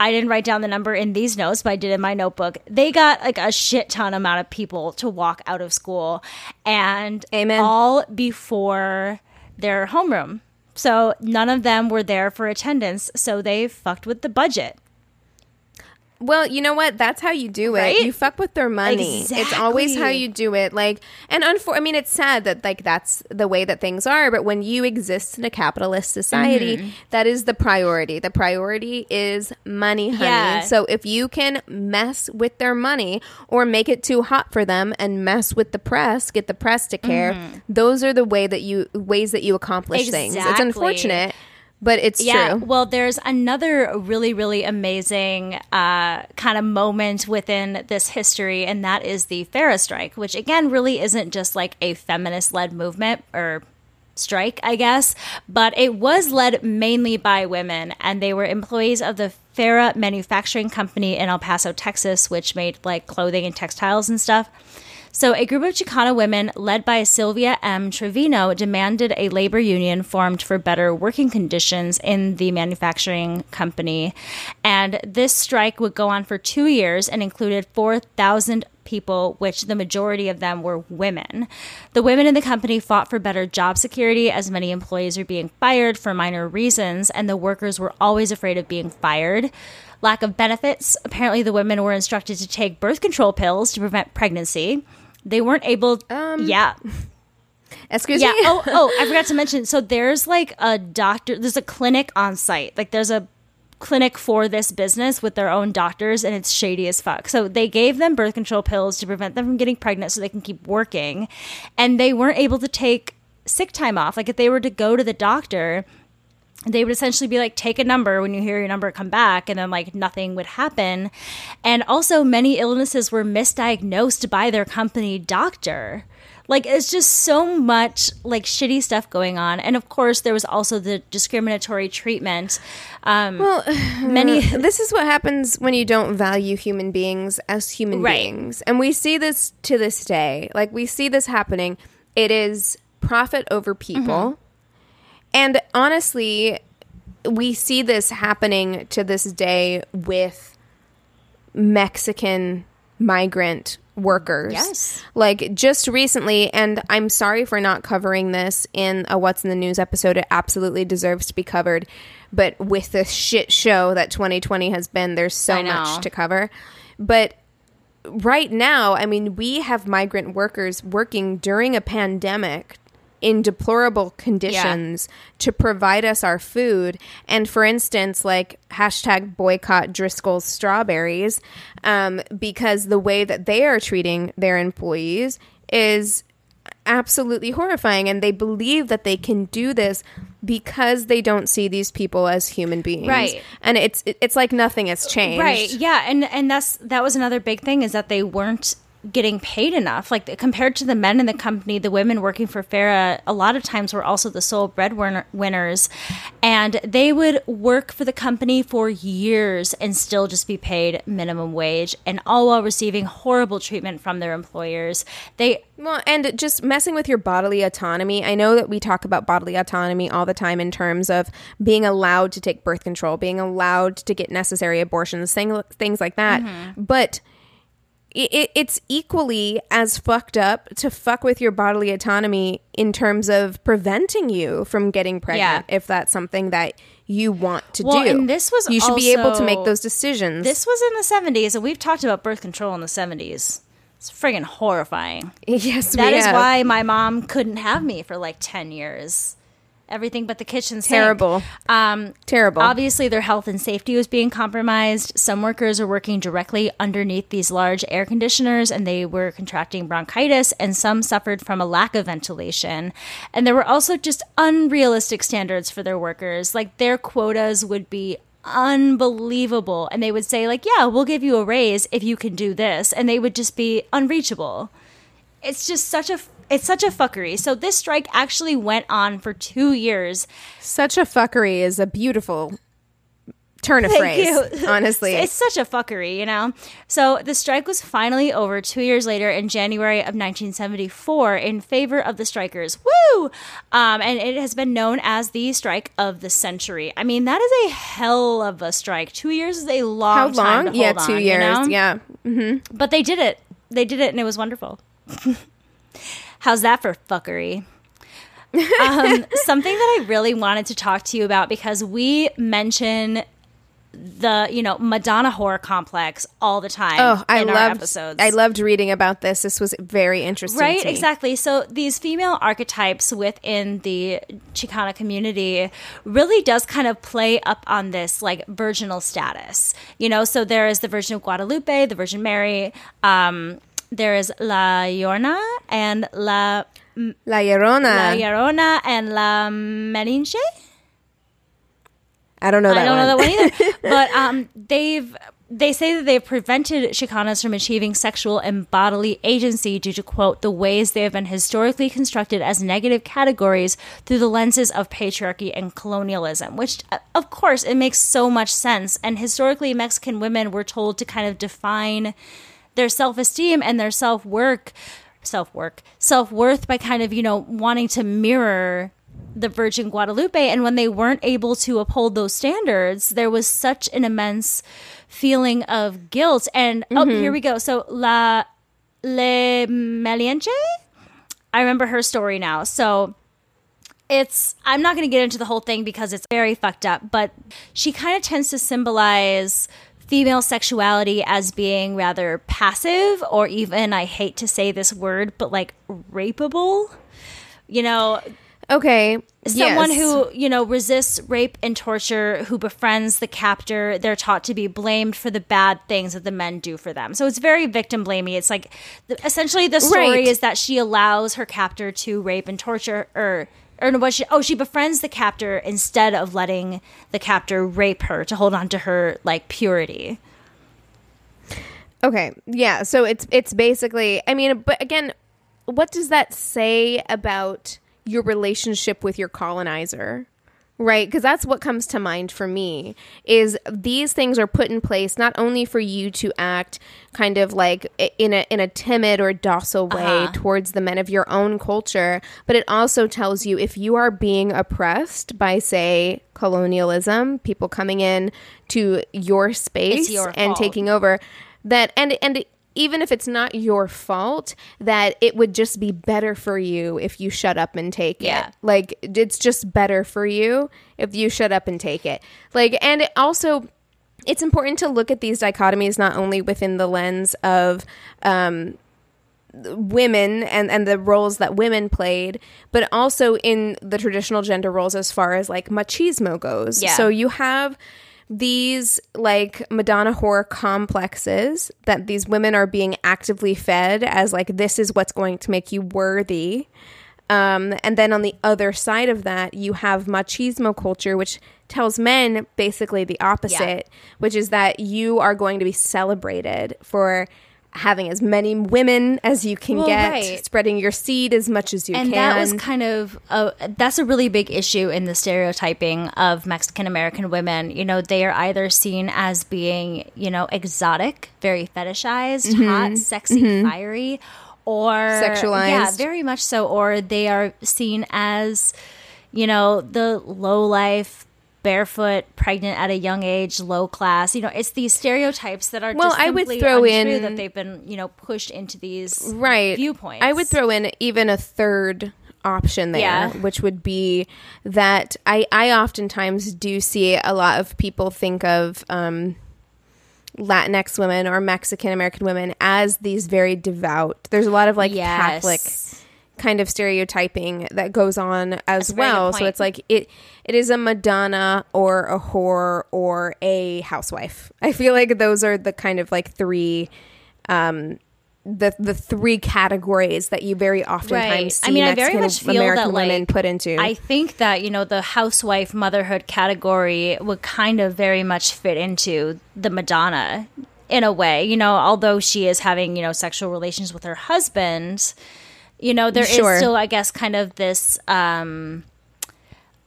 I didn't write down the number in these notes, but I did in my notebook. They got like a shit ton amount of people to walk out of school and Amen. all before their homeroom. So none of them were there for attendance, so they fucked with the budget. Well, you know what? That's how you do it. Right? You fuck with their money. It's always how you do it. Like, and unfor- I mean, it's sad that like that's the way that things are. But when you exist in a capitalist society, Mm-hmm. that is the priority. The priority is money, honey. Yeah. So if you can mess with their money or make it too hot for them and mess with the press, get the press to care. Mm-hmm. Those are the way that you ways that you accomplish things. It's unfortunate, but it's Yeah, true. well, there's another really, really amazing uh, kind of moment within this history, and that is the Farah strike, which again really isn't just like a feminist led movement or strike, I guess, but it was led mainly by women, and they were employees of the Farah Manufacturing Company in El Paso, Texas, which made like clothing and textiles and stuff. So, a group of Chicana women, led by Sylvia M. Trevino, demanded a labor union formed for better working conditions in the manufacturing company. And this strike would go on for two years and included 4,000 people, which the majority of them were women. The women in the company fought for better job security as many employees were being fired for minor reasons, and the workers were always afraid of being fired. Lack of benefits. Apparently, the women were instructed to take birth control pills to prevent pregnancy. They weren't able. Um, yeah, Excuse yeah. me. Oh, oh, I forgot to mention. So there's like a doctor. There's a clinic on site. Like there's a clinic for this business with their own doctors, and it's shady as fuck. So they gave them birth control pills to prevent them from getting pregnant, so they can keep working, and they weren't able to take sick time off. Like if they were to go to the doctor they would essentially be like take a number when you hear your number come back and then like nothing would happen and also many illnesses were misdiagnosed by their company doctor like it's just so much like shitty stuff going on and of course there was also the discriminatory treatment um Well, many this is what happens when you don't value human beings as human Right. beings. And we see this to this day. Like we see this happening. It is profit over people. And honestly, we see this happening to this day with Mexican migrant workers. Yes. Like just recently, and I'm sorry for not covering this in a What's in the News episode. It absolutely deserves to be covered. But with the shit show that 2020 has been, there's so much to cover. But right now, I mean, we have migrant workers working during a pandemic in deplorable conditions to provide us our food. And for instance, like hashtag boycott Driscoll's strawberries, um, because the way that they are treating their employees is absolutely horrifying. And they believe that they can do this because they don't see these people as human beings. Right. And it's it's like nothing has changed. Right. Yeah, and and that's that was another big thing is that they weren't getting paid enough. Like compared to the men in the company, the women working for Farah a lot of times were also the sole breadwinners, and they would work for the company for years and still just be paid minimum wage, and all while receiving horrible treatment from their employers. They Well, and just messing with your bodily autonomy. I know that we talk about bodily autonomy all the time in terms of being allowed to take birth control, being allowed to get necessary abortions, thing, things like that. Mm-hmm. But it, it, it's equally as fucked up to fuck with your bodily autonomy in terms of preventing you from getting pregnant Yeah. if that's something that you want to Well, do. and this was you should be able to make those decisions. this was in the seventies, and we've talked about birth control in the seventies. It's friggin' horrifying. yes, That is have. why my mom couldn't have me for like 10 years. Everything but the kitchen sink. Terrible. Um, Terrible. Obviously, their health and safety was being compromised. Some workers were working directly underneath these large air conditioners and they were contracting bronchitis, and some suffered from a lack of ventilation. And there were also just unrealistic standards for their workers. Like their quotas would be unbelievable. And they would say, like, yeah, we'll give you a raise if you can do this. And they would just be unreachable it's just such a it's such a fuckery. So this strike actually went on for two years. Such a fuckery is a beautiful turn of Thank phrase. you. Honestly, It's such a fuckery, you know? So the strike was finally over two years later in January of 1974 in favor of the strikers. Woo! Um, and it has been known as the strike of the century. I mean, that is a hell of a strike. Two years is a long how time long? Yeah, two on, you years. know? Yeah. But they did it. They did it, and it was wonderful. How's that for fuckery? um, something that I really wanted to talk to you about because we mention the you know Madonna whore complex all the time. Oh, I in our loved episodes. I loved reading about this. This was very interesting. Right, to me. exactly. So these female archetypes within the Chicana community really does kind of play up on this like virginal status. You know, so there is the Virgin of Guadalupe, the Virgin Mary. Um, there is La Llorona and La La Llorona. La Llorona and La Malinche. I don't know that I don't one. know that one either. but um, they've they say that they've prevented Chicanas from achieving sexual and bodily agency due to quote the ways they have been historically constructed as negative categories through the lenses of patriarchy and colonialism. Which, uh, of course, it makes so much sense. And historically, Mexican women were told to kind of define their self esteem and their self work, self work, self worth by kind of you know wanting to mirror the Virgin Guadalupe. And when they weren't able to uphold those standards, there was such an immense feeling of guilt. And oh, mm-hmm. here we go. So La Le Malinche, I remember her story now. So it's I'm not going to get into the whole thing because it's very fucked up, but she kind of tends to symbolize female sexuality as being rather passive or even I hate to say this word, but like rapeable. You know, Okay. someone yes. who you know resists rape and torture who befriends the captor they're taught to be blamed for the bad things that the men do for them so it's very victim blaming. it's like the, essentially the story Right. is that she allows her captor to rape and torture or or no, what she oh she befriends the captor instead of letting the captor rape her to hold on to her like purity Okay. Yeah. So it's it's basically. I mean, but again, what does that say about your relationship with your colonizer? Right, because that's what comes to mind for me is these things are put in place not only for you to act kind of like in a in a timid or docile way uh-huh. towards the men of your own culture, but it also tells you if you are being oppressed by say colonialism, people coming in to your space your and fault. taking over that and and even if it's not your fault that it would just be better for you if you shut up and take Yeah. it like it's just better for you if you shut up and take it like and it also it's important to look at these dichotomies not only within the lens of um women and and the roles that women played but also in the traditional gender roles as far as like machismo goes Yeah. so you have these like Madonna whore complexes that these women are being actively fed as like this is what's going to make you worthy. Um, and then on the other side of that, you have machismo culture, which tells men basically the opposite, which is that you are going to be celebrated for having as many women as you can Well, get, right. spreading your seed as much as you and can. that was kind of a, that's a really big issue in the stereotyping of Mexican American women. You know, they are either seen as being you know exotic, very fetishized, mm-hmm. hot, sexy, mm-hmm. fiery, or Sexualized. Yeah, very much so. Or they are seen as you know the low life. Barefoot, pregnant at a young age, low class. You know, it's these stereotypes that are Well, just I would throw untrue in- that they've been, you know, pushed into these right viewpoints. I would throw in even a third option there, Yeah. which would be that I I oftentimes do see a lot of people think of um, Latinx women or Mexican American women as these very devout. There's a lot of like Yes. Catholic kind of stereotyping that goes on as That's a very good well. So it's like it it is a Madonna or a whore or a housewife. I feel like those are the kind of like three um the the three categories that you very oftentimes see I mean, I very much feel American that like women put into. I think that you know the housewife motherhood category would kind of very much fit into the Madonna in a way. You know, although she is having you know sexual relations with her husband, you know there is Sure. still, I guess, kind of this. um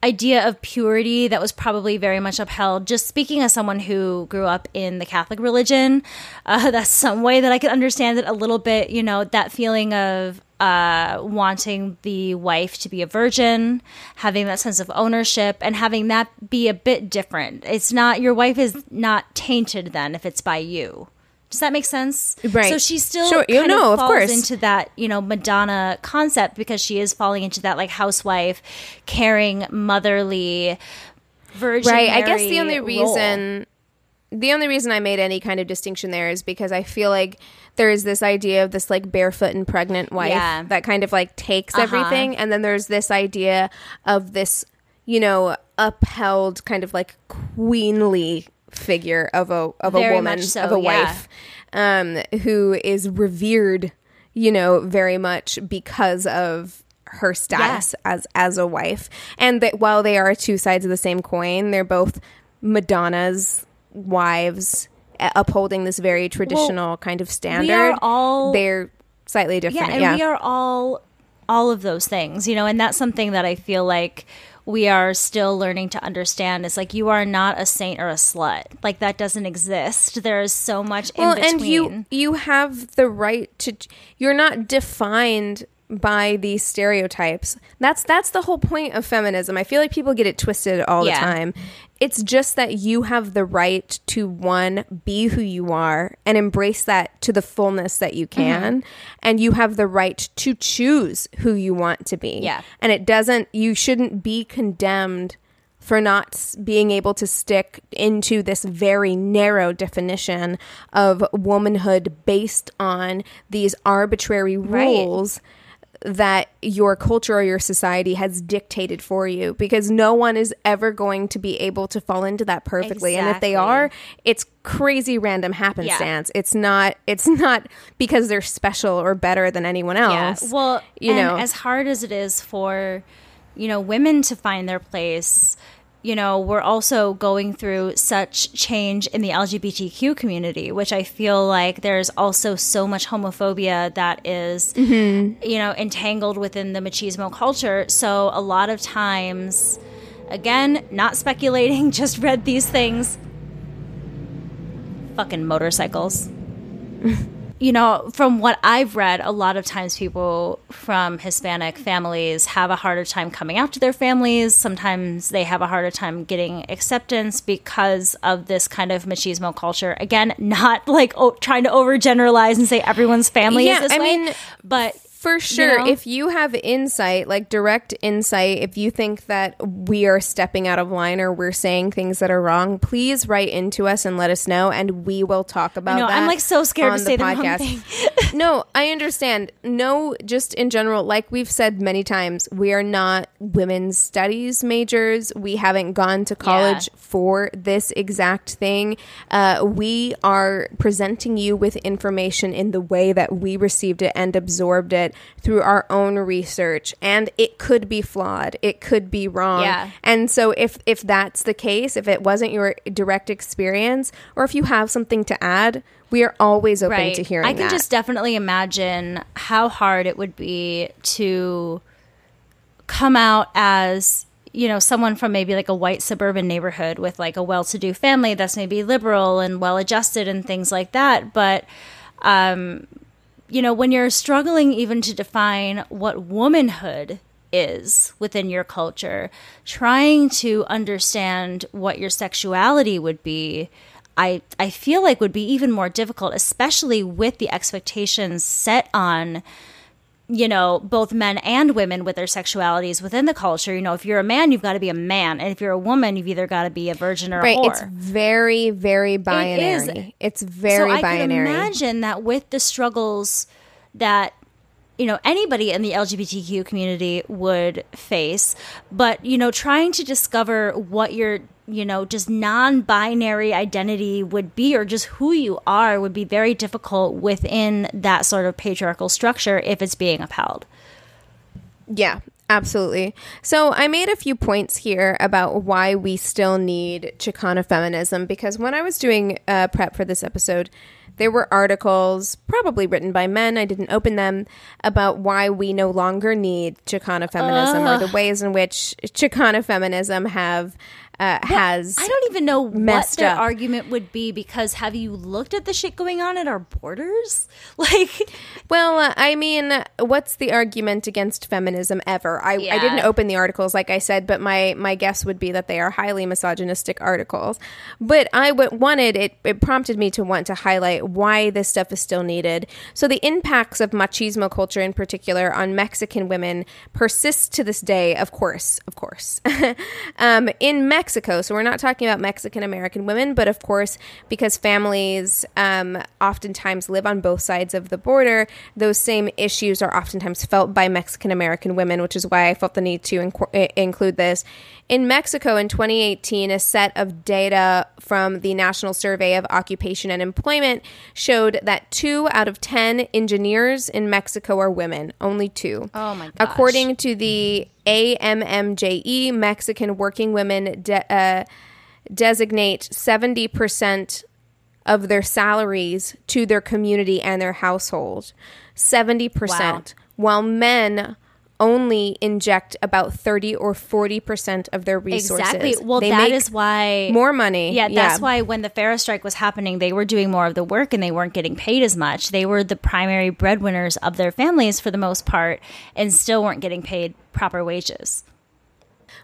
idea of purity that was probably very much upheld. Just speaking as someone who grew up in the Catholic religion, uh, that's some way that I could understand it a little bit. You know, that feeling of uh, wanting the wife to be a virgin, having that sense of ownership, and having that be a bit different. It's not your wife is not tainted then if it's by you. Does that make sense? Right. So she still Sure. You know, of of falls course. into that you know Madonna concept because she is falling into that like housewife, caring, motherly, virgin. right. I guess the only role. reason the only reason I made any kind of distinction there is because I feel like there is this idea of this like barefoot and pregnant wife Yeah. that kind of like takes Uh-huh. everything, and then there's this idea of this, you know, upheld kind of like queenly figure of a of Very a woman so, of a yeah. wife um, who is revered, you know, very much because of her status as as a wife, and that while they are two sides of the same coin, they're both Madonna's wives uh, upholding this very traditional kind of standard. we are all- they're slightly different yeah, and Yeah, we are all all of those things, you know, and that's something that I feel like we are still learning to understand is like you are not a saint or a slut. Like that doesn't exist. There is so much well, in between. and you you have the right to. You're not defined by these stereotypes. That's that's the whole point of feminism. I feel like people get it twisted all Yeah. the time. It's just that you have the right to one be who you are and embrace that to the fullness that you Mm-hmm. can and you have the right to choose who you want to be. Yeah. And it doesn't you shouldn't be condemned for not being able to stick into this very narrow definition of womanhood based on these arbitrary rules that your culture or your society has dictated for you because no one is ever going to be able to fall into that perfectly. And if they are it's crazy random happenstance. It's not it's not because they're special or better than anyone else Yeah. Well, you and know? as hard as it is for, you know, women to find their place, you know, we're also going through such change in the LGBTQ community, which I feel like there's also so much homophobia that is, Mm-hmm. you know, entangled within the machismo culture. So a lot of times, again, not speculating, just read these things. Fucking motorcycles you know, from what I've read, a lot of times people from Hispanic families have a harder time coming out to their families. Sometimes they have a harder time getting acceptance because of this kind of machismo culture. Again, not like oh, trying to overgeneralize and say everyone's family Yeah, is this I way, mean, but For sure. know? If you have insight, like direct insight, if you think that we are stepping out of line or we're saying things that are wrong, please write into us and let us know, and we will talk about that. I'm, like, so scared to say the thing. no, I understand. No, just in general, like we've said many times, we are not women's studies majors. We haven't gone to college for this exact thing. Uh, we are presenting you with information in the way that we received it and absorbed it through our own research. And it could be flawed. It could be wrong. Yeah. And so if if that's the case, if it wasn't your direct experience, or if you have something to add, we are always open to hearing I can that. just definitely imagine how hard it would be to come out as you know someone from maybe like a white suburban neighborhood with like a well-to-do family that's maybe liberal and well-adjusted and things like that but um you know when you're struggling even to define what womanhood is within your culture trying to understand what your sexuality would be I, I feel like would be even more difficult, especially with the expectations set on, you know, both men and women with their sexualities within the culture. You know, if you're a man, you've got to be a man, and if you're a woman, you've either got to be a virgin or right. a whore. It's very, very binary. is. It's very so I binary. can imagine that with the struggles that you know anybody in the LGBTQ community would face, but you know, trying to discover what your you know just non-binary identity would be or just who you are would be very difficult within that sort of patriarchal structure if it's being upheld. Yeah, absolutely. So I made a few points here about why we still need Chicana feminism because when I was doing uh, prep for this episode, there were articles, probably written by men, I didn't open them, about why we no longer need Chicana feminism or the ways in which Chicana feminism have uh, has. I don't even know what their up. argument would be because have you looked at the shit going on at our borders? Like Well, I mean, what's the argument against feminism ever? I, I didn't open the articles, like I said, but my, my guess would be that they are highly misogynistic articles. But I w- wanted it, it prompted me to want to highlight why this stuff is still needed. So the impacts of machismo culture in particular on Mexican women persist to this day, of course, of course. um, in Mexico, Mexico. So we're not talking about Mexican American women, but of course, because families um, oftentimes live on both sides of the border, those same issues are oftentimes felt by Mexican American women, which is why I felt the need to inc- include this. In Mexico in 2018, a set of data from the National Survey of Occupation and Employment showed that two out of 10 engineers in Mexico are women. Only two. Oh my gosh. According to the AMMJE, Mexican working women de- uh, designate 70% of their salaries to their community and their household. 70%. Wow. While men only inject about 30 or 40% of their resources. Exactly. Well, They that make is why more money. Yeah, that's why when the Farah strike was happening, they were doing more of the work and they weren't getting paid as much. They were the primary breadwinners of their families for the most part and still weren't getting paid proper wages.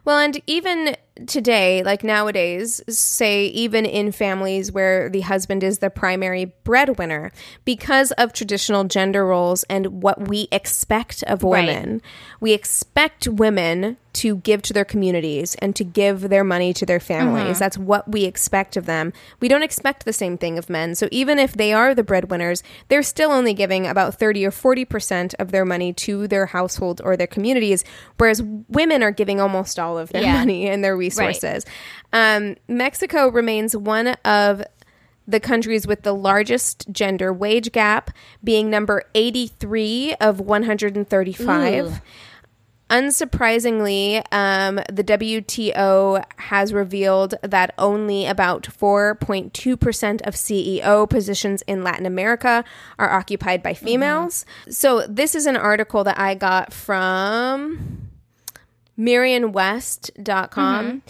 Well, and even today, like nowadays, say even in families where the husband is the primary breadwinner, because of traditional gender roles and what we expect of Right. women, we expect women to give to their communities and to give their money to their families. Mm-hmm. That's what we expect of them. We don't expect the same thing of men. So even if they are the breadwinners, they're still only giving about 30 or 40% of their money to their household or their communities, whereas women are giving almost all of their Yeah. money and their resources. Um, Mexico remains one of the countries with the largest gender wage gap, being number 83 of 135. Ooh. Unsurprisingly, um, the WTO has revealed that only about 4.2% of CEO positions in Latin America are occupied by females. So, this is an article that I got from MarianWest.com.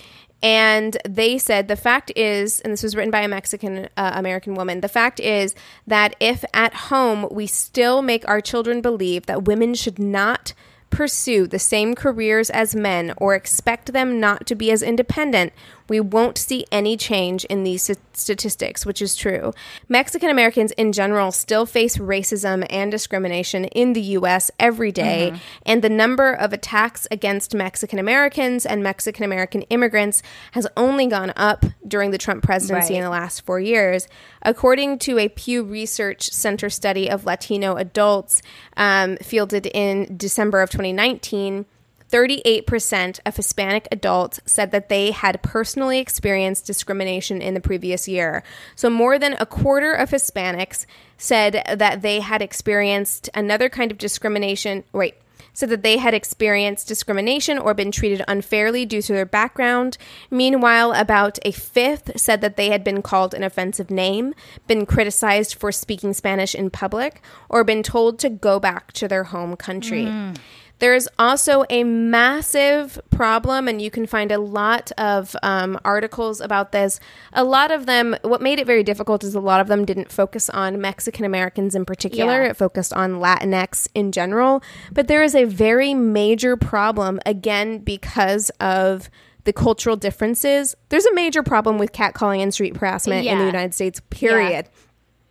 And they said the fact is, and this was written by a Mexican uh, American woman, the fact is that if at home we still make our children believe that women should not pursue the same careers as men or expect them not to be as independent, we won't see any change in these statistics, which is true. Mexican Americans in general still face racism and discrimination in the US every day, and the number of attacks against Mexican Americans and Mexican American immigrants has only gone up during the Trump presidency Right. in the last four years. According to a Pew Research Center study of Latino adults um, fielded in December of 2019, 38% of Hispanic adults said that they had personally experienced discrimination in the previous year. So, more than a quarter of Hispanics said that they had experienced another kind of discrimination. Wait. Said that they had experienced discrimination or been treated unfairly due to their background. Meanwhile, about a fifth said that they had been called an offensive name, been criticized for speaking Spanish in public, or been told to go back to their home country. Mm. There's also a massive problem, and you can find a lot of um, articles about this. A lot of them, what made it very difficult is a lot of them didn't focus on Mexican Americans in particular, Yeah. it focused on Latinx in general. But there is a very major problem, again, because of the cultural differences. There's a major problem with catcalling and street harassment in the United States, period.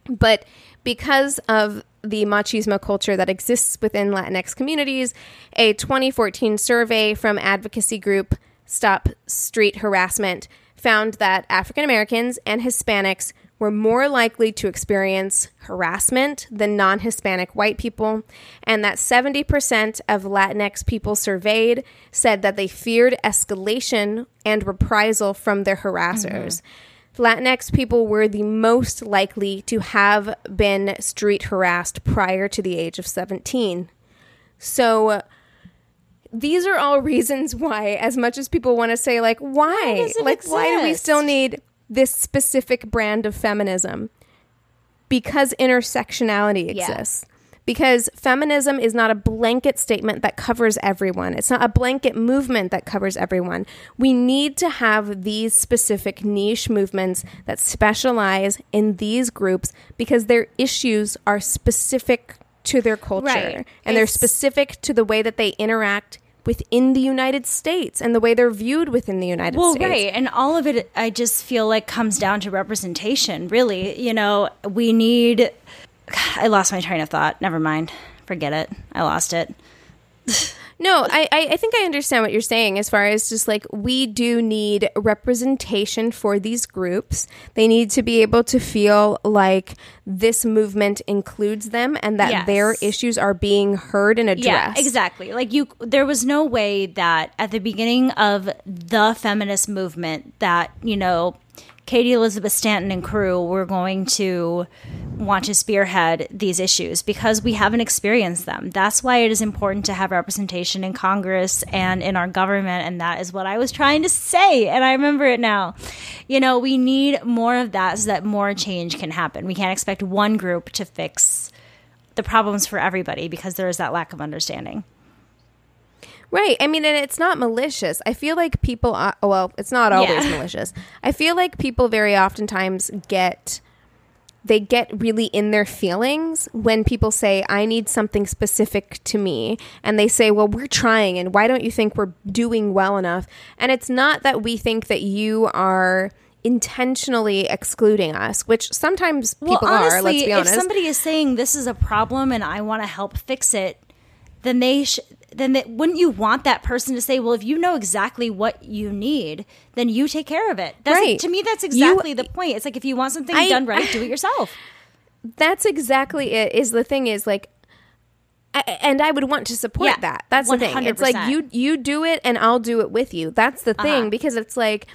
But because of the machismo culture that exists within Latinx communities, a 2014 survey from advocacy group Stop Street Harassment found that African Americans and Hispanics were more likely to experience harassment than non Hispanic white people, and that 70% of Latinx people surveyed said that they feared escalation and reprisal from their harassers. Mm-hmm. Latinx people were the most likely to have been street harassed prior to the age of 17. So these are all reasons why, as much as people want to say, like, why? it like, why do we still need this specific brand of feminism? Because intersectionality Yeah. Because feminism is not a blanket statement that covers everyone. It's not a blanket movement that covers everyone. We need to have these specific niche movements that specialize in these groups because their issues are specific to their culture Right. and they're specific to the way that they interact within the United States and the way they're viewed within the United Well, States. Well, right. And all of it, I just feel like comes down to representation, really. You know, we need. I lost my train of thought. Never mind. Forget it. I lost it. No, I, I think I understand what you're saying as far as just like we do need representation for these groups. They need to be able to feel like this movement includes them and that Yes. their issues are being heard and addressed. Yeah, exactly. Like you there was no way that at the beginning of the feminist movement that, you know, Katie Elizabeth Stanton and crew were going to want to spearhead these issues because we haven't experienced them. That's why it is important to have representation in Congress and in our government and that is what I was trying to say and I remember it now. You know, we need more of that so that more change can happen. We can't expect one group to fix the problems for everybody because there is that lack of understanding. Right. I mean, and it's not malicious. I feel like people, uh, well, it's not always Yeah. malicious. I feel like people very oftentimes get, they get really in their feelings when people say, I need something specific to me. And they say, well, we're trying. And why don't you think we're doing well enough? And it's not that we think that you are intentionally excluding us, which sometimes people are, let's be honest. if somebody is saying this is a problem and I want to help fix it, then they sh- then they, wouldn't you want that person to say, well, if you know exactly what you need, then you take care of it. That's Right. to me, that's You- exactly the point. It's like if you want something I- done right, do it yourself. that's exactly it is the thing is like a- and I would want to support Yeah, that. That's the thing. It's like you you do it and I'll do it with you. That's the thing Uh-huh. because it's like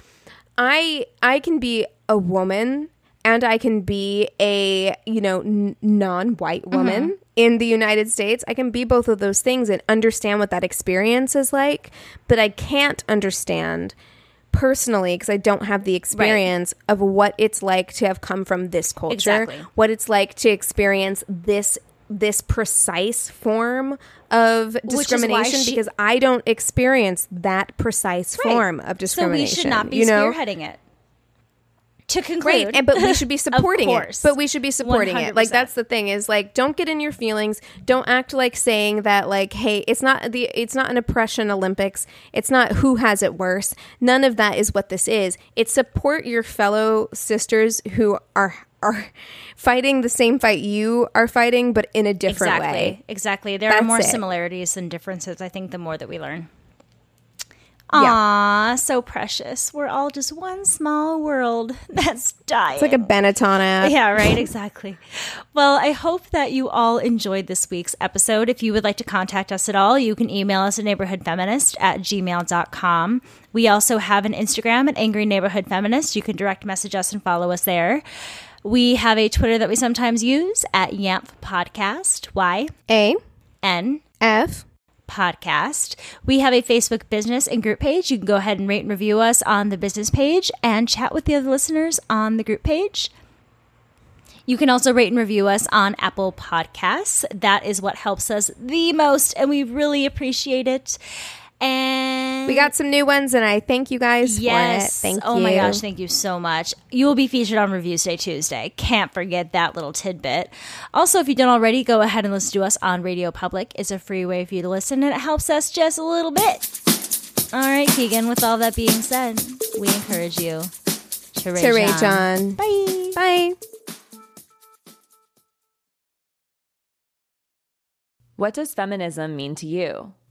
I I can be a woman and I can be a, you know, n- non-white Mm-hmm. woman in the United States. I can be both of those things and understand what that experience is like, but I can't understand personally because I don't have the experience of what it's like to have come from this culture, Exactly. what it's like to experience this this precise form of discrimination she- because I don't experience that precise form of discrimination. So we should not be you know? spearheading it. To conclude, Great, and but we should be supporting it. course. But we should be supporting it. Like that's the thing is like don't get in your feelings. Don't act like saying that like hey, it's not the it's not an oppression Olympics. It's not who has it worse. None of that is what this is. It's support your fellow sisters who are are fighting the same fight you are fighting but in a different exactly, way. exactly. There are more it. similarities than differences. I think the more that we learn. Yeah. Aw, so precious. We're all just one small world that's dying. It's like a Benetton ad. yeah, right, exactly. Well, I hope that you all enjoyed this week's episode. If you would like to contact us at all, you can email us at neighborhoodfeminist at gmail.com. We also have an Instagram at Angry Neighborhood Feminist. You can direct message us and follow us there. We have a Twitter that we sometimes use at Yamp Podcast, Y A N F podcast. We have a Facebook business and group page. You can go ahead and rate and review us on the business page and chat with the other listeners on the group page. You can also rate and review us on Apple Podcasts. That is what helps us the most, and we really appreciate it. And we got some new ones and I thank you guys yes, for it. Thank oh you. my gosh, thank you so much. You will be featured on Reviews Day Tuesday. Can't forget that little tidbit. Also, if you don't already, go ahead and listen to us on Radio Public. It's a free way for you to listen, and it helps us just a little bit. All right, Keegan. With all that being said, we encourage you to rage, to rage on. Bye. Bye. What does feminism mean to you?